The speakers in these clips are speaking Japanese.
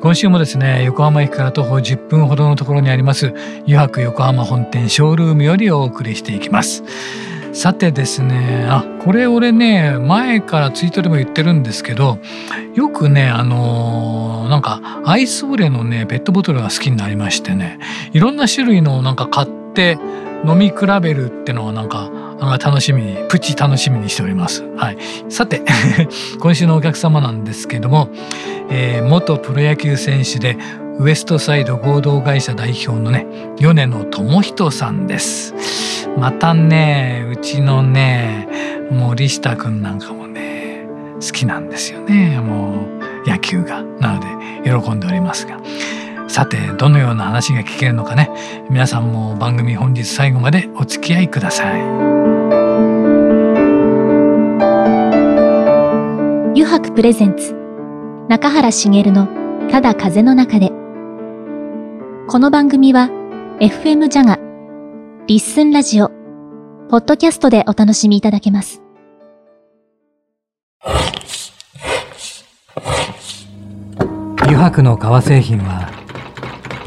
今週もですね横浜駅から徒歩10分ほどのところにあります油白横浜本店ショールームよりお送りしていきます。さてですねあこれ俺ね前からツイートでも言ってるんですけどよくねあのー、なんかアイスブレのねペットボトルが好きになりましてねいろんな種類のなんか買って飲み比べるってのはなんか楽しみにプチ楽しみにしております。はい、さて 今週のお客様なんですけども、えー、元プロ野球選手でウエストサイド合同会社代表のね米野智人さんです。またねうちのね森下くんなんかもね好きなんですよねもう野球がなので喜んでおりますが。さてどのような話が聞けるのかね。皆さんも番組本日最後までお付き合いください。油白プレゼンツ中原茂のただ風の中で。この番組は FM ジャガリッスンラジオポッドキャストでお楽しみいただけます。油白の革製品は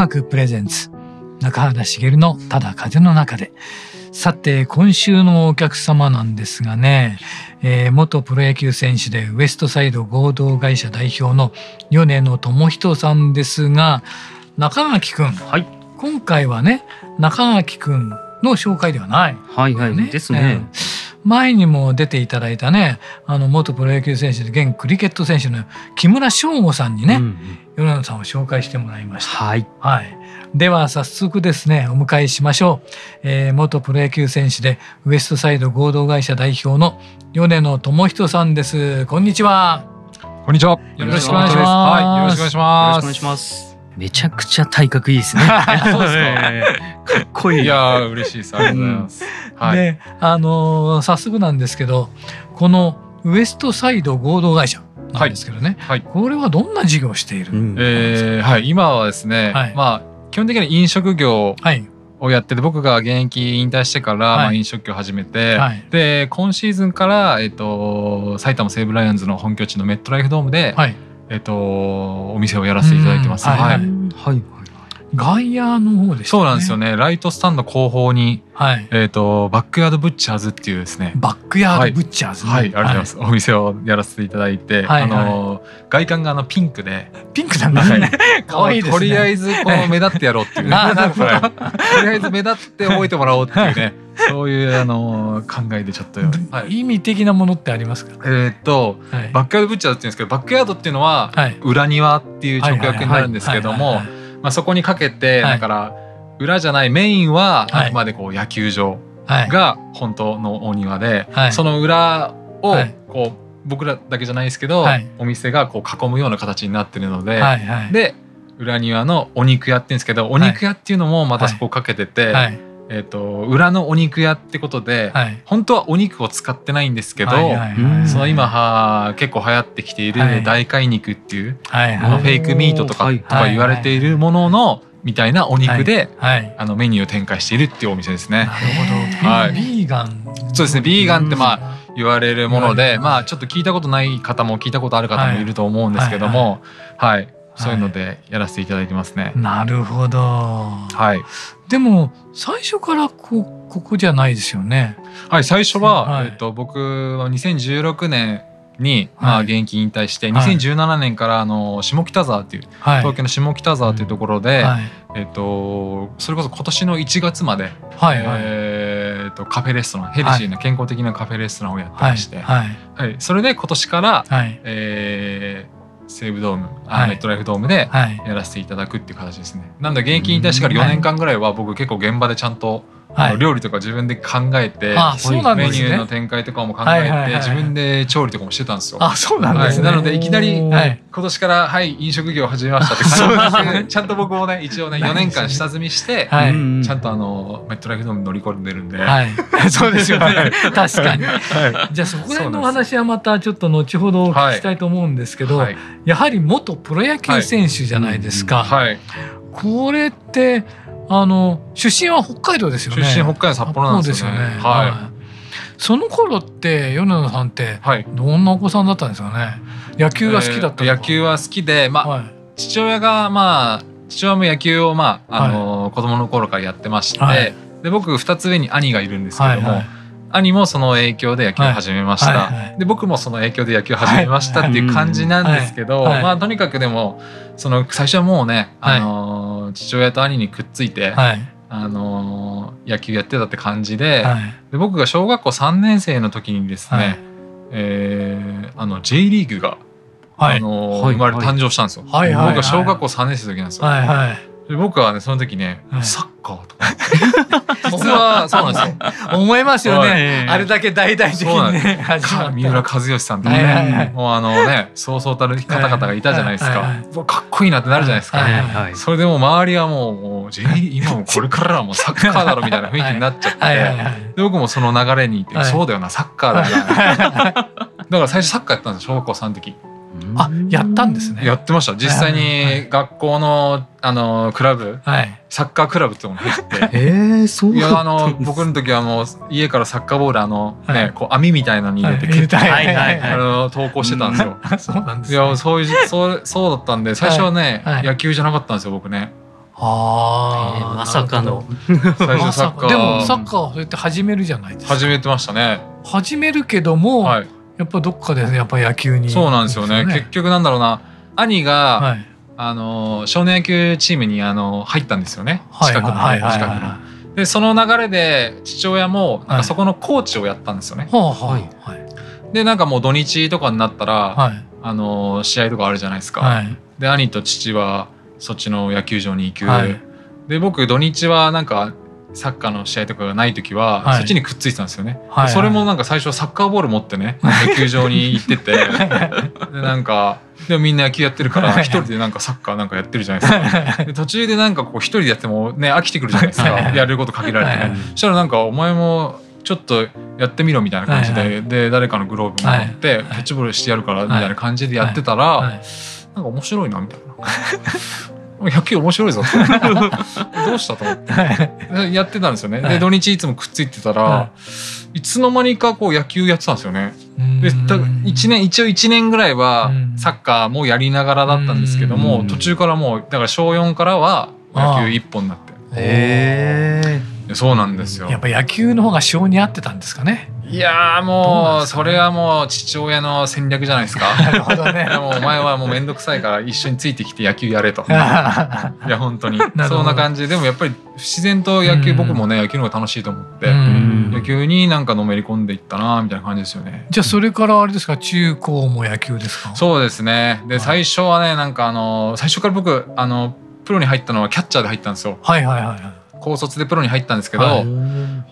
油白プレゼンツ。中原茂のただ風の中で。さて今週のお客様なんですがね、えー、元プロ野球選手でウエストサイド合同会社代表の米野智人さんですが中垣君、はい、今回はね中垣君の紹介ではない、はいはい、ね、ですね、えー前にも出ていただいたねあの元プロ野球選手で現クリケット選手の木村翔吾さんにね、うん、米野さんを紹介してもらいました。はい、はい、では早速ですねお迎えしましょう、えー、元プロ野球選手でウエストサイド合同会社代表の米野智人さんです。こんにちは。こんにちは。よろしくお願いします。はいよろしくお願いします。よろしくお願いしますめちゃくちゃ体格いいですね。そうですか。かっこいい。いや嬉しいです。ありがとうございます。はい、で、あのー、早速なんですけど、このウエストサイド合同会社なんですけどね。はい。これはどんな事業をしている、うん、えー、はい。今はですね、はい、まあ基本的に飲食業をやってて、僕が現役引退してから、まあ、飲食業を始めて、で今シーズンから、えっと、埼玉西武ライオンズの本拠地のメットライフドームで、えっと、お店をやらせていただいてます。はい、はい外野の方で、ね、そうなんですよね。ライトスタンド後方に、はい、えっ、ー、とバックヤードブッチャーズっていうですね。バックヤードブッチャーズ、ね、はい、はい、ありがとうございます。はい、お店をやらせていただいて、はい、あの外観があのピンクで、ピンクなんですね。可愛いですね。とりあえずこう目立ってやろうっていう、ね。あなるほど、とりあえず目立って覚えてもらおうっていうね。そういうあの考えでちょっと、はい、意味的なものってありますか？えっと、はい、バックヤードブッチャーズって言うんですけど、バックヤードっていうのは、裏庭っていう直訳になるんですけども。まあ、そこにかけて、だから裏じゃないメインはあくまでこう野球場が本当のお庭で、その裏をこう僕らだけじゃないですけど、お店がこう囲むような形になってるので、で裏庭のお肉屋って言うんですけどお肉屋っていうのもまたそこかけてて。えーと、裏のお肉屋ってことで、はい、本当はお肉を使ってないんですけど、その今は結構流行ってきている大貝肉っていう、はいフェイクミートとか,、とか言われているものの、みたいなお肉で、はい。あのメニューを展開しているっていうお店ですね。なるほど。はい、ビーガン。そうですね。ビーガンってまあ言われるもので、まあちょっと聞いたことない方も聞いたことある方もいると思うんですけども、はい、そういうのでやらせていただいてますね。なるほど。はい。でも最初からこここじゃないですよね。はい、最初は、はい、えっと僕は2016年に、まあ、現役引退して、2017年からあの下北沢っていう、東京の下北沢っていうところで、えっと、それこそ今年の1月まで、はいえー、とカフェレストランヘルシーな健康的なカフェレストランをやってまして、はい。はい。それで今年から、はい。えー、西武ドーム、はい、メットライフドームでやらせていただくっていう形ですね。なんで現役引退してから4年間ぐらいは僕結構現場でちゃんと、はい、料理とか自分で考えて、あそうなんですね、メニューの展開とかも考えて、自分で調理とかもしてたんですよ。あそうなんですね、なのでいきなり、はい、今年からはい飲食業を始めましたって感じでちゃんと僕もね一応ね 4年間下積みして、はい、ちゃんとあのメットライフドーム乗り込んでるんで、はい、そうですよね。確かに、はい、じゃあそこら辺のお話はまたちょっと後ほどお聞きしたいと思うんですけど、はい、やはり元プロ野球選手じゃないですか、はい。これってあの出身は北海道ですよね。出身北海道札幌なんですよね。よね。はい。その頃って米野さんってどんなお子さんだったんですかね？野球が好きだった、えー、野球は好きで、まあ、はい、父親がまあ父親も野球をまああの、はい、子供の頃からやってまして、はい、で僕二つ上に兄がいるんですけども。はいはい。兄もその影響で野球を始めました、はいはい。はい、で僕もその影響で野球を始めましたっていう感じなんですけど、まあとにかくでもその最初はもうね、あの父親と兄にくっついて、はい、あの野球やってたって感じではい、で僕が小学校3年生の時にですね、はい、えー、あの J リーグが、あの生まれ誕生したんですよ。僕が小学校3年生の時なんですよ。はい。はいで僕はねその時ね、はい、サッカーとか。実はそうなんですよ。思いますよね、あれだけ大々的にね三浦知良さんとかね、はいはいはい、もうあのねそうそうたる方々がいたじゃないですか、はいはいはい、かっこいいなってなるじゃないですか、はいはいはい、それでも周りはもうもう今もこれからはもうサッカーだろみたいな雰囲気になっちゃって、はいはいはい。はい、で僕もその流れにいて、そうだよなサッカーだよな。だから最初サッカーやったんですよ小学校3の時。あやったんですね。やってました。実際に学校のあのクラブ、はい、サッカークラブっていうのが入って えー、そういやあの僕の時はもう家からサッカーボールあの、ね、はい、こう網みたいなのに入れて蹴って、はいはいはい、あの投稿してたんですよ。そうなんです、ね、いやそういうそうそうだったんで最初はね、はい、野球じゃなかったんですよ僕ね。ああ、まさかの。最初サッカー。でもサッカーそうやって始めるじゃないですか。始めてましたね。始めるけども、はい、やっぱどっかでやっぱ野球に。そうなんですよね。結局なんだろうな。兄が、はい、あの少年野球チームにあの入ったんですよね。近くの近くの。でその流れで父親もなんかそこのコーチをやったんですよね。はいはい、でなんかもう土日とかになったら、はい、あの試合とかあるじゃないですか。はい、で兄と父はそっちの野球場に行く。はい、で僕土日はなんかサッカーの試合とかがない時は、はい、そっちにくっついてたんですよね、はい。はい、それもなんか最初サッカーボール持ってね野球場に行ってて。でなんかでもみんな野球やってるから一人でなんかサッカーなんかやってるじゃないですか。で途中でなんかこう一人でやってもね飽きてくるじゃないですか。やること限られてね。そしたらなんかお前もちょっとやってみろみたいな感じで、で誰かのグローブもらってキャッチボールしてやるからみたいな感じでやってたら、なんか面白いなみたいな。野球面白いぞ。どうしたと思って。やってたんですよね、で土日いつもくっついてたら、はい、いつの間にかこう野球やってたんですよね。で一年一応1年ぐらいはサッカーもやりながらだったんですけども途中からもうだから小4からは野球一本になって。へえそうなんですよ。やっぱ野球の方が性に合ってたんですかねいやもうそれはもう父親の戦略じゃないですか。なるほどね。もうお前はもう面倒くさいから一緒についてきて野球やれと。いや本当にそんな感じでもやっぱり自然と野球僕もね野球の方が楽しいと思って野球になんかのめり込んでいったなみたいな感じですよね。じゃあそれからあれですか？中高も野球ですか？そうですね。で最初はねなんかあの最初から僕あのプロに入ったのはキャッチャーで入ったんですよ。はいはいはい。高卒でプロに入ったんですけど、はい、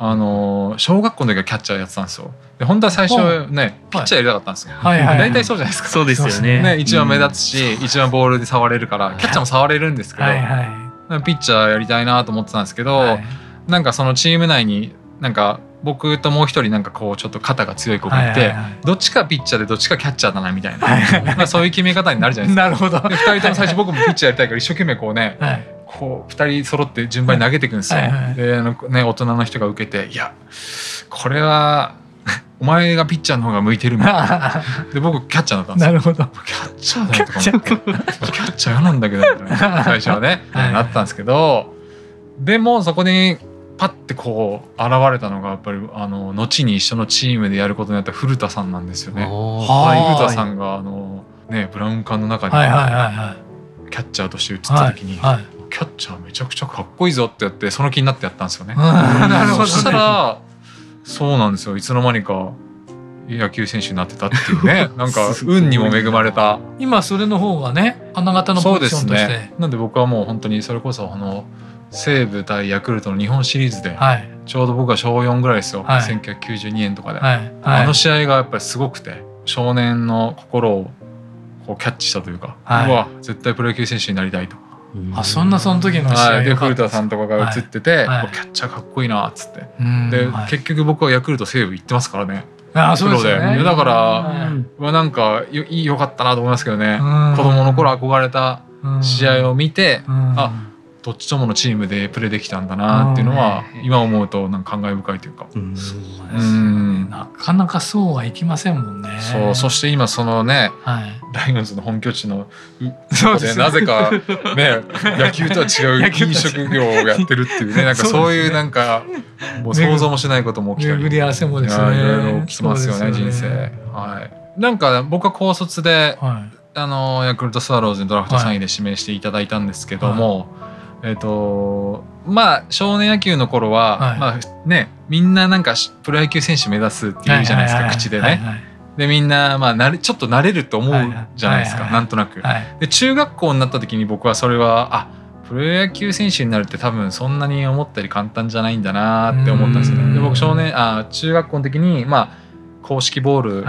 あの小学校の時はキャッチャーやってたんですよ。で本当は最初ねピッチャーやりたかったんですよ。はいはい、大体そうじゃないですか。そうですよね。ね一番目立つし、うん、一番ボールで触れるからキャッチャーも触れるんですけど、はいはい、ピッチャーやりたいなと思ってたんですけど、はい、なんかそのチーム内になんか僕ともう一人なんかこうちょっと肩が強い子がいて、はいはいはい、どっちかピッチャーでどっちかキャッチャーだなみたいな、はいはいはい、まあそういう決め方になるじゃないですか。なるほど。二人とも最初僕もピッチャーやりたいから一生懸命こうね、はいこう2人揃って順番に投げていくんですよ。はいはい、であの、ね、大人の人が受けて「いやこれは お前がピッチャーの方が向いてる」みたいな。で僕キャッチャーだったんですよ。なるほど。キャッチャーだよとか思ってキャッチャー嫌なんだけど 最初はね、はい、なったんですけどでもそこにパッてこう現れたのがやっぱりあの後に一緒のチームでやることになった古田さんなんですよね。はい、古田さんがあの、ね、ブラウン管の中にキャッチャーとして映った時に、はいはい、キャッチャーめちゃくちゃかっこいいぞってやってその気になってやったんですよね。そしたらそうなんですよ。いつの間にか野球選手になってたっていうね。なんか運にも恵まれた。今それの方がね花形のポジションとして、ね、なんで僕はもう本当にそれこそあの西武対ヤクルトの日本シリーズで、はい、ちょうど僕は小4ぐらいですよ、はい、1992年とかで、はい、あの試合がやっぱりすごくて少年の心をこうキャッチしたというか、はい、うわ絶対プロ野球選手になりたいと。あそんなその時の試合、はい、で古田さんとかが映ってて、はい、キャッチャーかっこいいなっつって、で、結局僕はヤクルト西武行ってますからね。あそうですよね、だから、はなんかよよかったなと思いますけどね、子供の頃憧れた試合を見て、あどっちとものチームでプレーできたんだなっていうのは今思うとなんか感慨深いというか、うん、そうですね。なかなかそうはいきませんもんね。そうそして今そのね、はい、ライオンズの本拠地のそうでなぜかね 野球とは違う飲食業をやってるっていうねなんかそういうなんかもう想像もしないことも起きたり巡り合わせもですね。いろいろ起きますよね人生。はい。なんか僕は高卒で、はい、あのヤクルトスワローズにドラフト3位で指名していただいたんですけども、はいえっ、ー、とまあ少年野球の頃は、はい、まあねみんななんかプロ野球選手目指すっていうじゃないですか、口でね。はいはい、でみんなまあなれちょっと慣れると思うじゃないですか、はいはい、なんとなく。で中学校になった時に僕はそれはあプロ野球選手になるって多分そんなに思ったより簡単じゃないんだなって思ったんですよね。で僕少年あ中学校の時にまあ公式ボール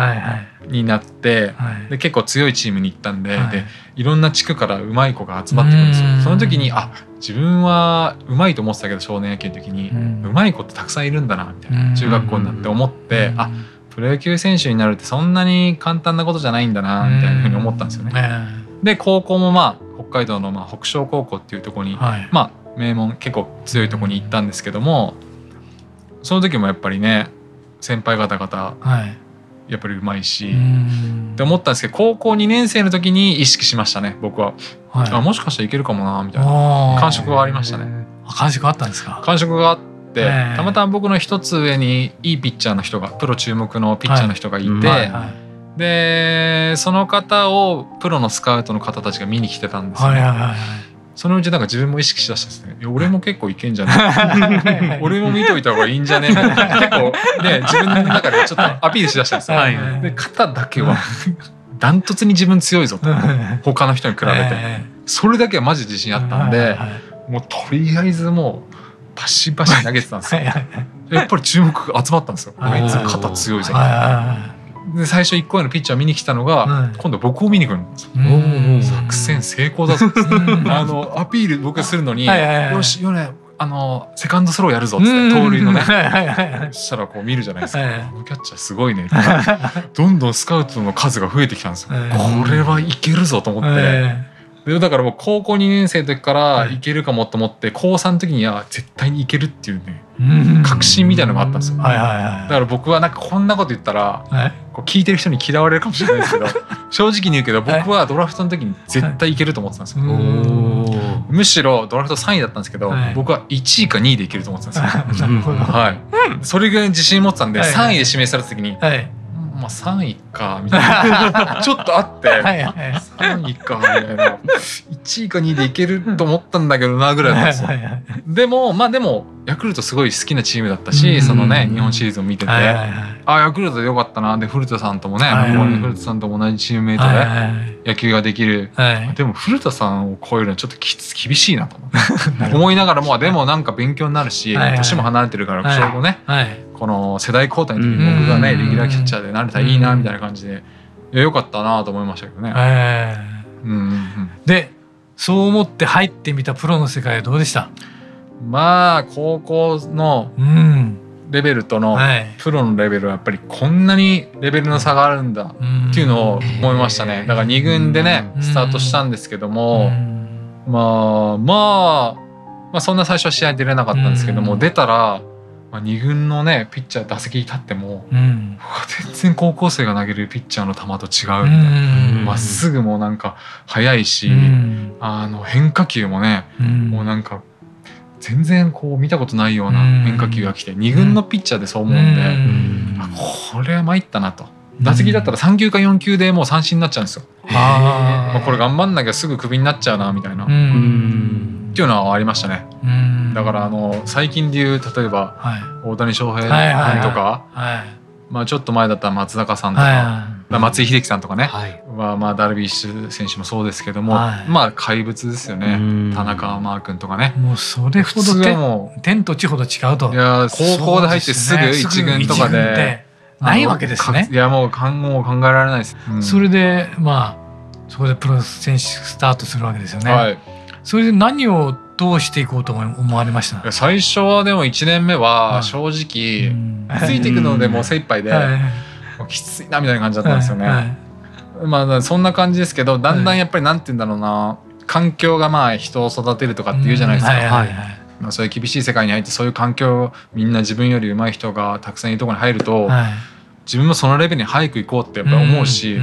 になって、はい。はい、で結構強いチームに行ったんではい、でいろんな地区からうまい子が集まってくるんですよ。その時にあ自分はうまいと思ってたけど少年野球の時にうまい子ってたくさんいるんだなみたいな中学校になって思ってあプロ野球選手になるってそんなに簡単なことじゃないんだなみたいなふうに思ったんですよね。で高校もまあ北海道のまあ北昇高校っていうところに、まあ名門結構強いところに行ったんですけどもその時もやっぱりね先輩方々、はい、やっぱりうまいし。って思ったんですけど高校2年生の時に意識しましたね僕は、はい、あもしかしたらいけるかもなみたいな。感触がありましたね。感触あったんですか？感触があってたまたま僕の一つ上にいいピッチャーの人がプロ注目のピッチャーの人がいて、はいでその方をプロのスカウトの方たちが見に来てたんですよ、ね、はいはいはいそのうちなんか自分も意識しだしたですね。俺も結構いけんじゃない？俺も見といた方がいいんじゃね？結構ね自分の中でちょっとアピールしだしたんですよ、はい、で肩だけはダントツに自分強いぞと。他の人に比べて。それだけはマジ自信あったんでもうとりあえずもうバシバシ投げてたんですよ。やっぱり注目集まったんですよ。あいつ肩強いぞで最初1個目のピッチャー見に来たのが、はい、今度僕を見に来るんですよ。作戦成功だぞ。あのアピール僕がするのに「はいはいはい、よしヨネあのセカンドスローやるぞ」っつって盗塁のね。そしたらこう見るじゃないですか「はい。はい、あのキャッチャーすごいね」どんどんスカウトの数が増えてきたんですよ。これはいけるぞと思って。でだからもう高校2年生の時からい。けるかもと思って、高3の時には絶対にいけるっていうね、確信みたいなのがあったんですよ、はいはいはい、だから僕はなんかこんなこと言ったら、こう聞いてる人に嫌われるかもしれないですけど 正直に言うけど僕はドラフトの時に絶対いけると思ってたんですよ、むしろドラフト3位だったんですけど、僕は1位か2位でいけると思ってたんですよ、はい、それぐらい自信持ってたんで、3位で指名された時に、まあ3位かみたいな。ちょっとあって。はい、3位かみたいな。1位か2位でいけると思ったんだけどなぐらいなんですよ。でもまあでもヤクルトすごい好きなチームだったし、そのね日本シリーズを見てて、はいはいはい、あヤクルトでよかったな。で古田さんともね、はいはい、古田さんと同じチームメイトで野球ができる、はい。はい、でも古田さんを超えるのはちょっときつ厳しいなと 思いながらもでもなんか勉強になるし、はいはい、年も離れてるからちょうどね、はい、この世代交代の時に僕がねレギュラーキャッチャーでなれたらいいなみたいな感じで。よかったなと思いましたけどね。えーうんうんうん、でそう思って入ってみたプロの世界はどうでした？まあ高校のレベルとのプロのレベルはやっぱりこんなにレベルの差があるんだっていうのを思いましたね。だから2軍でねスタートしたんですけどもまあまあまあそんな最初は試合出れなかったんですけども出たらまあ、2軍のねピッチャー打席に立っても、うん、全然高校生が投げるピッチャーの球と違うみたいなま、っすぐもなんか速いし、うん、あの変化球もね、うん、もうなんか全然こう見たことないような変化球が来て2軍のピッチャーでそう思うんで、これは参ったなと。打席だったら3球か4球でもう三振になっちゃうんですよ。あまあ、これ頑張んなきゃすぐクビになっちゃうなみたいな。っていうのはありましたね。だからあの最近でいう例えば、大谷翔平とか、まあ、ちょっと前だったら松坂さんとか、松井秀喜さんとかね、はまあダルビッシュ選手もそうですけども、まあ怪物ですよね。田中マー君とかね。もうそれほど天と地ほど違うといや高校で入ってすぐ一軍とかでないわけですね。いやもう考もう考えられないです、それでまあそこでプロ選手スタートするわけですよね、はい、それで何をどうしていこうと思われました？最初はでも1年目は正直、ついていくのでもう精一杯で、きついなみたいな感じだったんですよね。まあそんな感じですけどだんだんやっぱりなんて言うんだろうな環境がまあ人を育てるとかって言うじゃないですか。まあ、そういう厳しい世界に入ってそういう環境みんな自分より上手い人がたくさんいるところに入ると、はい、自分もそのレベルに早く行こうってやっぱ思うし、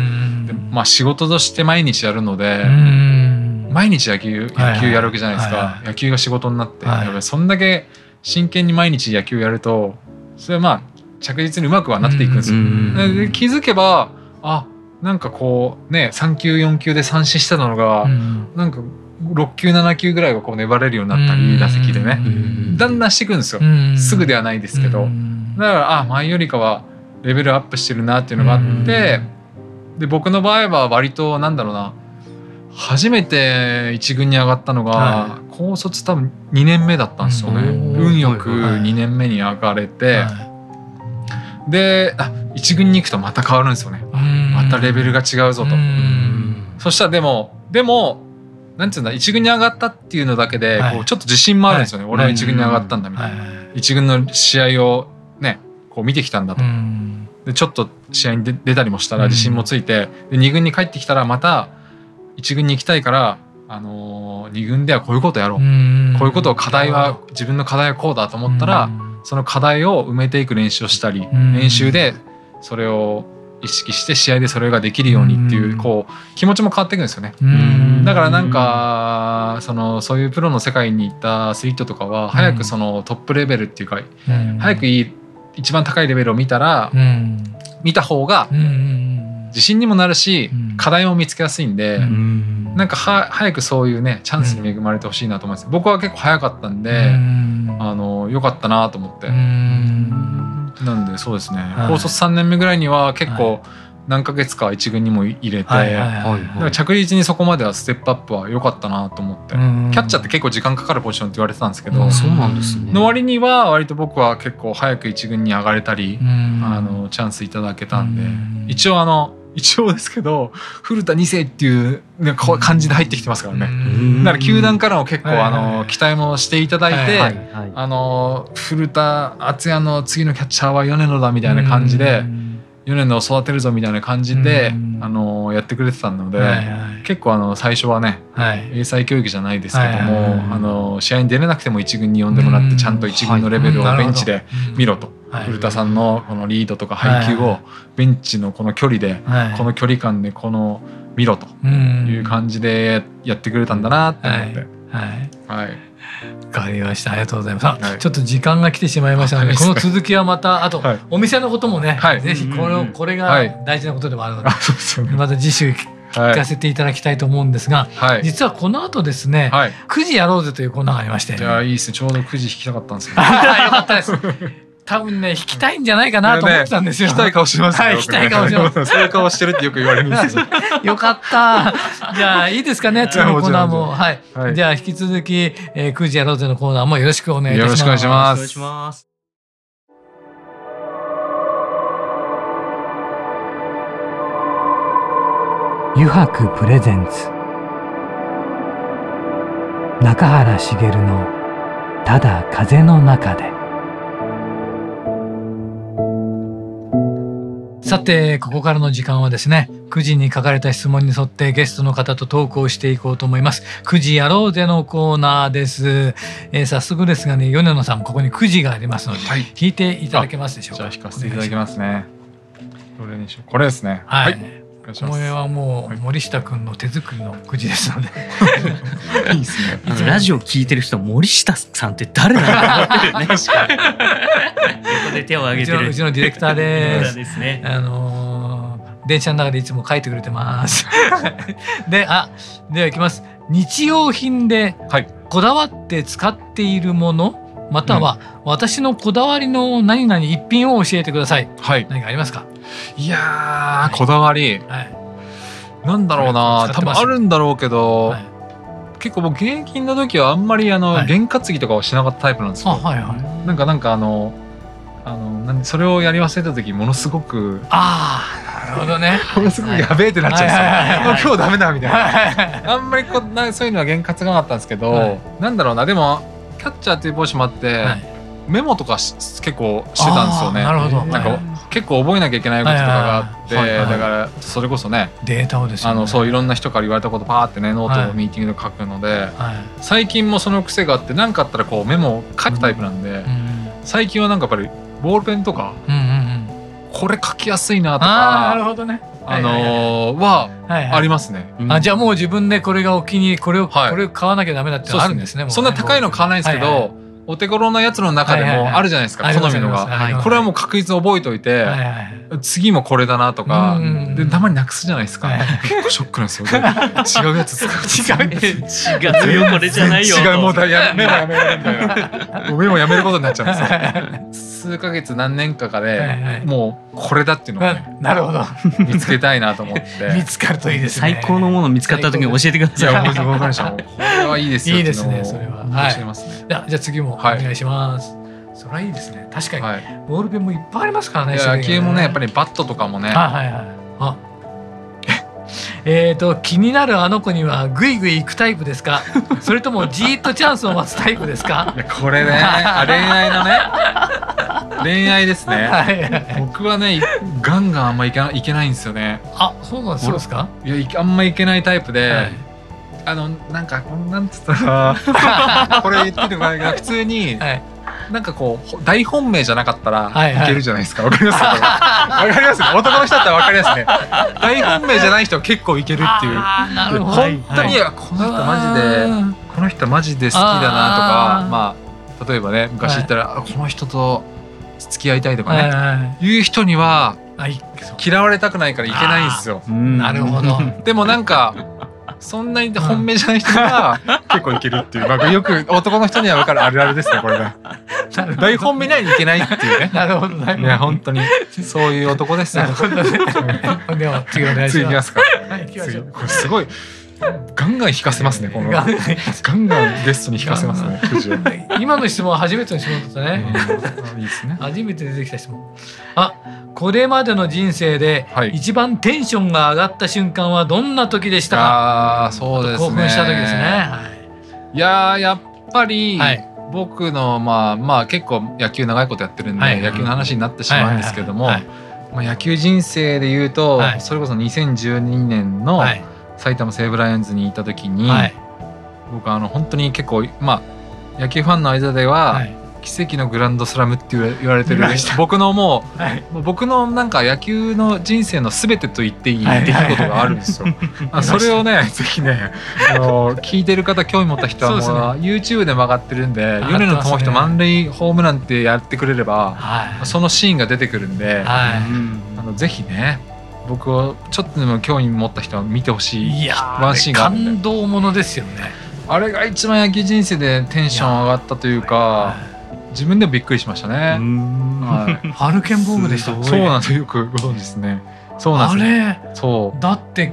でまあ、仕事として毎日やるので、毎日野球野球やるわけじゃないですか、野球が仕事になって、やっぱりそんだけ真剣に毎日野球やるとそれはまあ着実にうまくはなっていくんですよ。で気づけばあなんかこうね3球4球で三振したのが、うん、なんか6球7球ぐらいはこう粘れるようになったり打席でね。だんだんしていくんですよ。すぐではないですけど。だからあ前よりかはレベルアップしてるなっていうのがあってで僕の場合は割となんだろうな初めて一軍に上がったのが、高卒多分2年目だったんですよね。運よく2年目に上がれて、であ一軍に行くとまた変わるんですよね。またレベルが違うぞと。そしたらでもでもなんていうんだ一軍に上がったっていうのだけで、こうちょっと自信もあるんですよね、俺は一軍に上がったんだみたいな、一軍の試合をねこう見てきたんだと。でちょっと試合に出たりもしたら自信もついて、で2軍に帰ってきたらまた一軍に行きたいから、あのー、2軍ではこういうことやろう。こういうことを課題は自分の課題はこうだと思ったらその課題を埋めていく練習をしたり練習でそれを意識して試合でそれができるようにっていうこう気持ちも変わっていくんですよね。だからなんかそのそういうプロの世界に行ったアスリートとかは早くそのトップレベルっていうか早くいい一番高いレベルを見たら見た方が自信にもなるし、課題も見つけやすいんで、うん、なんかは早くそういうねチャンスに恵まれてほしいなと思います、僕は結構早かったんで、あのよかったなと思って、なんでそうですね、高卒3年目ぐらいには結構、何ヶ月か一軍にも入れて、着実にそこまではステップアップは良かったなと思って、キャッチャーって結構時間かかるポジションって言われてたんですけど、そうなんですね。の割には割と僕は結構早く一軍に上がれたり、あのチャンスいただけたんで、一応あの一応ですけど古田2世っていう感じで入ってきてますからね。だから球団からも結構あの期待もしていただいてあの古田敦也の次のキャッチャーは米野だみたいな感じで米野を育てるぞみたいな感じであのやってくれてたので結構あの最初はね英才教育じゃないですけどもあの試合に出れなくても一軍に呼んでもらってちゃんと一軍のレベルをベンチで見ろと。古田さんのこのリードとか配球をベンチのこの距離で、この距離感でこの見ろという感じでやってくれたんだなって思って。はい、わかりました。ありがとうございます。はい、ちょっと時間が来てしまいましたので、この続きはまた、あと、お店のこともね、はい、ぜひこれ、これが大事なことでもあるので、また次週聞かせていただきたいと思うんですが、はい、実はこの後ですね、はい、9時やろうぜというコーナーがありまして。じゃあいいですね。ちょうど9時弾きたかったんですけど。よかったです。多分ね、弾きたいんじゃないかなと思ってたんですよ。弾きたい顔してますはい、弾きたい顔してます。そういう顔してるってよく言われるんですよ。よかった。じゃあ、いいですかね、次のコーナーも。はい。じゃあ、引き続き、えー、9時やろうぜのコーナーもよろしくお願いいたします。よろしくお願いします。油白プレゼンツ中原茂の「ただ風の中で」さて、ここからの時間はですね、9時に書かれた質問に沿ってゲストの方とトークをしていこうと思います。9時やろうぜのコーナーです。えー、早速ですがね、米野さん、ここに9時がありますので、はい、引いていただけますでしょうか？じゃあ引かせていただきますね。どれにしよう？これですね。はい。はい、これはもう森下君の手作りのくじですので。いいですね。ラジオ聞いてる人森下さんって誰なんだろうね。確かに。横で手を挙げてる。うちのディレクターです。ですね。あのー、電車の中でいつも書いてくれてます。であでは行きます。日用品でこだわって使っているもの、または、私のこだわりの何々一品を教えてください。はい。何かありますか？いやこだわり。はい。なんだろうな、多分あるんだろうけど。はい、結構僕現役の時はあんまりあの、験担ぎとかをしなかったタイプなんですよ。はいはい。なんかなんかあの。あのそれをやり忘れた時ものすごくああなるほどね ものすごくやべえってなっちゃうんですよ、今日ダメだみたいな、あんまりこうなそういうのは験担がなかったんですけど、はい、なんだろうなでもキャッチャーっていう帽子もあって、はい、メモとか結構してたんですよね。なるほど。なんか、結構覚えなきゃいけないこととかがあって、だからそれこそねデータをですね。あのそういろんな人から言われたことパーってねノートをミーティングで書くので、最近もその癖があって何かあったらこうメモを書くタイプなんで、最近はなんかやっぱりボールペンとか、これ書きやすいなとかなるほどねあのはありますね。あじゃあもう自分でこれがお気にこれを、これを買わなきゃダメだってあるんですね。そんな高いの買わないんですけど、お手頃なやつの中でもあるじゃないですか、好みのが。これはもう確実に覚えておいて、次もこれだなとか、でたまになくすじゃないですか。結構ショックなんですよ。違うやつ使う。違う。違うよこれじゃないよ。違うもうやメモやめるみたいな。メモやめることになっちゃうんですよ。数ヶ月何年かかで、もうこれだっていうのをね、なるほど見つけたいなと思って 見つかるといいです最高のもの見つかった時に教えてください。いや、わかりました。これはいいですよ。いいですね、それは。はい。教えますね。じゃあ次もお願いします。それはいいですね。確かに、ボールペンもいっぱいありますからね。野球もね、やっぱりバットとかもね。はいはいはい。あ、えっ、と気になるあの子にはぐいぐい行くタイプですか？それともじーっとチャンスを待つタイプですか？これね恋愛のね。恋愛ですね、はい、僕はねガンガンあんまいけいけないんですよね。あそうなんですか？いやあんまいけないタイプで、はい、あのなんかなんつったらこれ言ってる場合が普通に、はいなんかこう大本命じゃなかったらいけるじゃないですか。わ、はいはい、かります わかります男の人だったらわかりますね。大本命じゃない人は結構いけるっていう。本当に、はい、この人マジでこの人マジで好きだなとか、まあ例えばね昔言ったら、この人と付き合いたいとかね、いう人には嫌われたくないからいけないんですよ。なるほど。でもなんかそんなに本命じゃない人が結構いけるっていう、まあ、よく男の人には分かるあるあるですねこれが大本命にはいけないっていうね。なるほどいや本当に。そういう男ですよなるほどね。では次お願いしますか。はい次。これすごいガンガン引かせますねこの。ガンガンゲストに引かせますね今の質問は初めての質問だったね、いいですね。初めて出てきた質問。あこれまでの人生で一番テンションが上がった瞬間はどんな時でしたか、あそうですね。興奮した時ですね、はい、いややっぱり、はい、僕のまあまあ結構野球長いことやってるんで、はい、野球の話になってしまうんですけども、まあ、野球人生でいうと、それこそ2012年の埼玉西武ライオンズにいた時に、僕あの本当に結構まあ野球ファンの間では、奇跡のグランドスラムって言われてる僕のもう、はい、僕のなんか野球の人生のすべてと言っていい出来事があるんですよ。あそれをねぜひねあの聞いてる方興味持った人はもう、ね、YouTube で曲がってるんで米野智人満塁ホームランってやってくれれば、はい、そのシーンが出てくるんで、はい、あのぜひね僕をちょっとでも興味持った人は見てほしい。ワンシーンがあるんで感動ものですよね。あれが一番野球人生でテンション上がったというか。自分でもびっくりしましたね。はい、ハルケンボームでした。そうなんですよくご存知ですね。そうなんです、ね。そうだって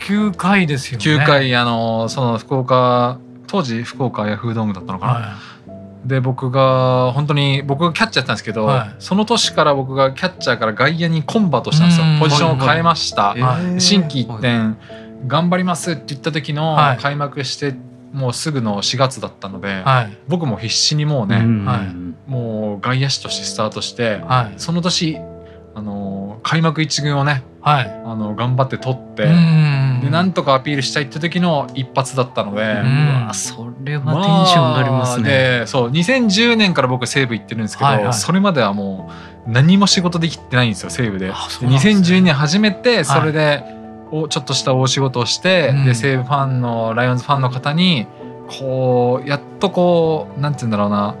9回ですよね。9回あのその福岡当時福岡ヤフードームだったのかな。はい、で僕が本当に僕がキャッチャーやったんですけど、はい、その年から僕がキャッチャーから外野にコンバートしたんですよ。ポジションを変えました。心機一転、頑張りますって言った時の開幕してもうすぐの4月だったので、はい、僕も必死にもうね、はい、もう外野手としてスタートして、はい、その年あの開幕一軍をね、はい、あの頑張って取ってでなんとかアピールしたいって時の一発だったのでうわそれはテンション上がりますね。でそう2010年から僕西武行ってるんですけど、はいはい、それまではもう何も仕事できてないんですよ西武で。で2012年初めてそれで、をちょっとした大仕事をして、うん、で西武ファンのライオンズファンの方にこうやっとこうなんて言うんだろうな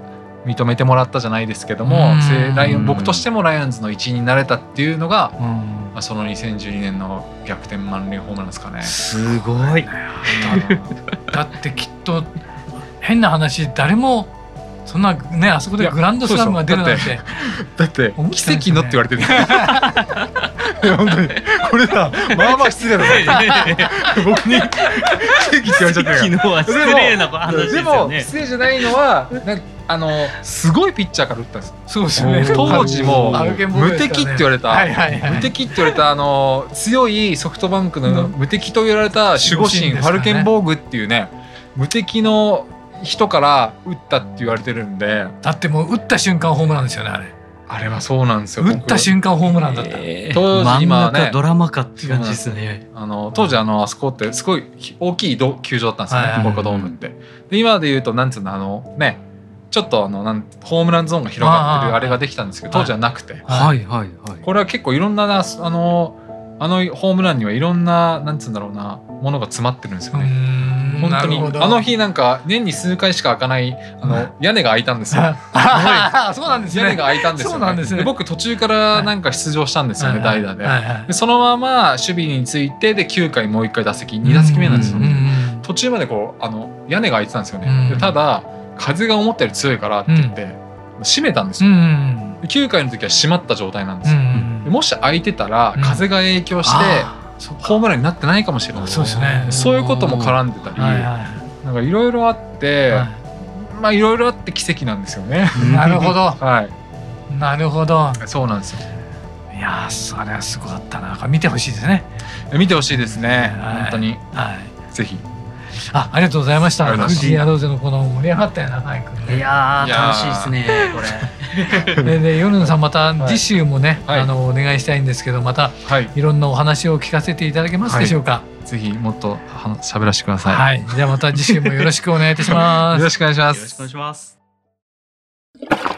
認めてもらったじゃないですけども、うん、ライオン僕としてもライオンズの一員になれたっていうのが、うん、その2012年の逆転満塁ホームランですかね。すごい。だってきっと 変な話誰もそんなねあそこでグランドスラムが出るなんて。だって奇跡のって言われてる。本当に。これさまあまあ失礼だ僕に奇跡って言われちゃってる昨日は失礼な話ですよね。でも失礼じゃないのはあのすごいピッチャーから打ったんですそうですね。当時も無敵って言われた、無敵って言われたあの強いソフトバンクの無敵と言われた守護神、ファルケンボーグっていうね無敵の人から打ったって言われてるんで。だってもう打った瞬間ホームランですよねあれ。あれはそうなんですよ。打った瞬間ホームランだった、えー、当時今ね。ドラマかって感じですね。あの当時あのあそこってすごい大きい球場だったんですよね、はいはい、ドームって。で今で言うとなんつうのあのねちょっとあのなんホームランゾーンが広がってるあれができたんですけど当時はなくて、はいはいはい、これは結構いろんなあのあのホームランにはいろんななんつうんだろうなものが詰まってるんですよね。本当にあの日なんか年に数回しか開かないあの屋根が開いたんですよ。そうなんですね。屋根が開いたんですよ、ね。で僕途中からなんか出場したんですよね、代打でで。そのまま守備についてで9回もう1回打席2打席目なんですよ。途中までこうあの屋根が開いてたんですよね。でただ風が思ったより強いからって言って、閉めたんですよ。9回の時は閉まった状態なんですよ。もし開いてたら風が影響して、ホームランになってないかもしれないそうですねそういうことも絡んでたり、はいはい、なんかいろいろあって、はい、まあいろいろあって奇跡なんですよね。なるほど。はい。なるほど。そうなんですよ。いやそれはすごかったな。見てほしいですね。見てほしいですね。本当に。はい。ぜひ。あ、ありがとうございました。富士やろうぜのこの盛り上がったよな、いや楽しいですね、これ。でで夜野さんまた次週もね、はい、あのお願いしたいんですけどまた、はい、いろんなお話を聞かせていただけますでしょうか、はい、ぜひもっと喋らせてください。はい。じゃあまた次週もよろしくお願いいたします。よろしくお願いします。よろしくお願いします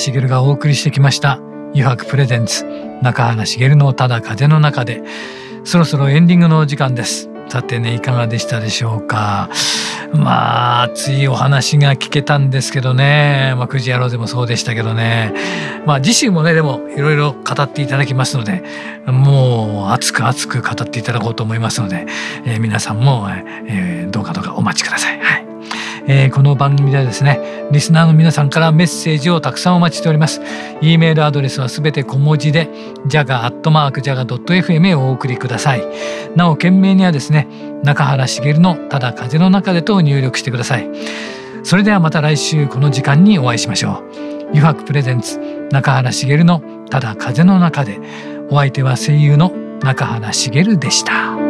茂がお送りしてきました「油白プレゼンツ。中原茂のただ風の中で」そろそろエンディングの時間です。さてねいかがでしたでしょうか。まあ熱いお話が聞けたんですけどね、まあ、くじ野郎でもそうでしたけどね。まあ次週もねでもいろいろ語っていただきますのでもう熱く熱く語っていただこうと思いますので、えー、皆さんも、えー、どうかどうかお待ちください。はい。えー、この番組ではですねリスナーの皆さんからメッセージをたくさんお待ちしております。e メールアドレスはすべて小文字で jaga.jaga.fm へお送りください。なお件名にはですね中原茂のただ風の中でと入力してください。それではまた来週この時間にお会いしましょう。油白プレゼンツ中原茂のただ風の中で。お相手は声優の中原茂でした。